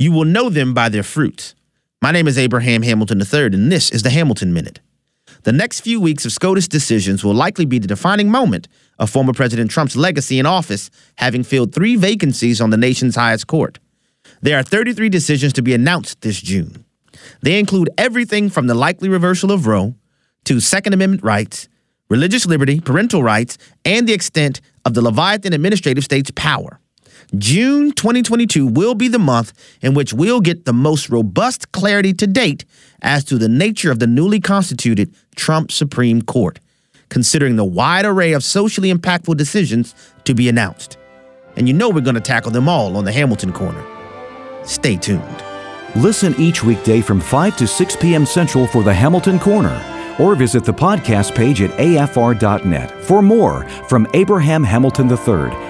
You will know them by their fruits. My name is Abraham Hamilton III, and this is the Hamilton Minute. The next few weeks of SCOTUS decisions will likely be the defining moment of former President Trump's legacy in office, having filled three vacancies on the nation's highest court. There are 33 decisions to be announced this June. They include everything from the likely reversal of Roe to Second Amendment rights, religious liberty, parental rights, and the extent of the Leviathan administrative state's power. June 2022 will be the month in which we'll get the most robust clarity to date as to the nature of the newly constituted Trump Supreme Court, considering the wide array of socially impactful decisions to be announced. And you know we're going to tackle them all on the Hamilton Corner. Stay tuned. Listen each weekday from 5 to 6 p.m. Central for the Hamilton Corner, or visit the podcast page at afr.net for more from Abraham Hamilton III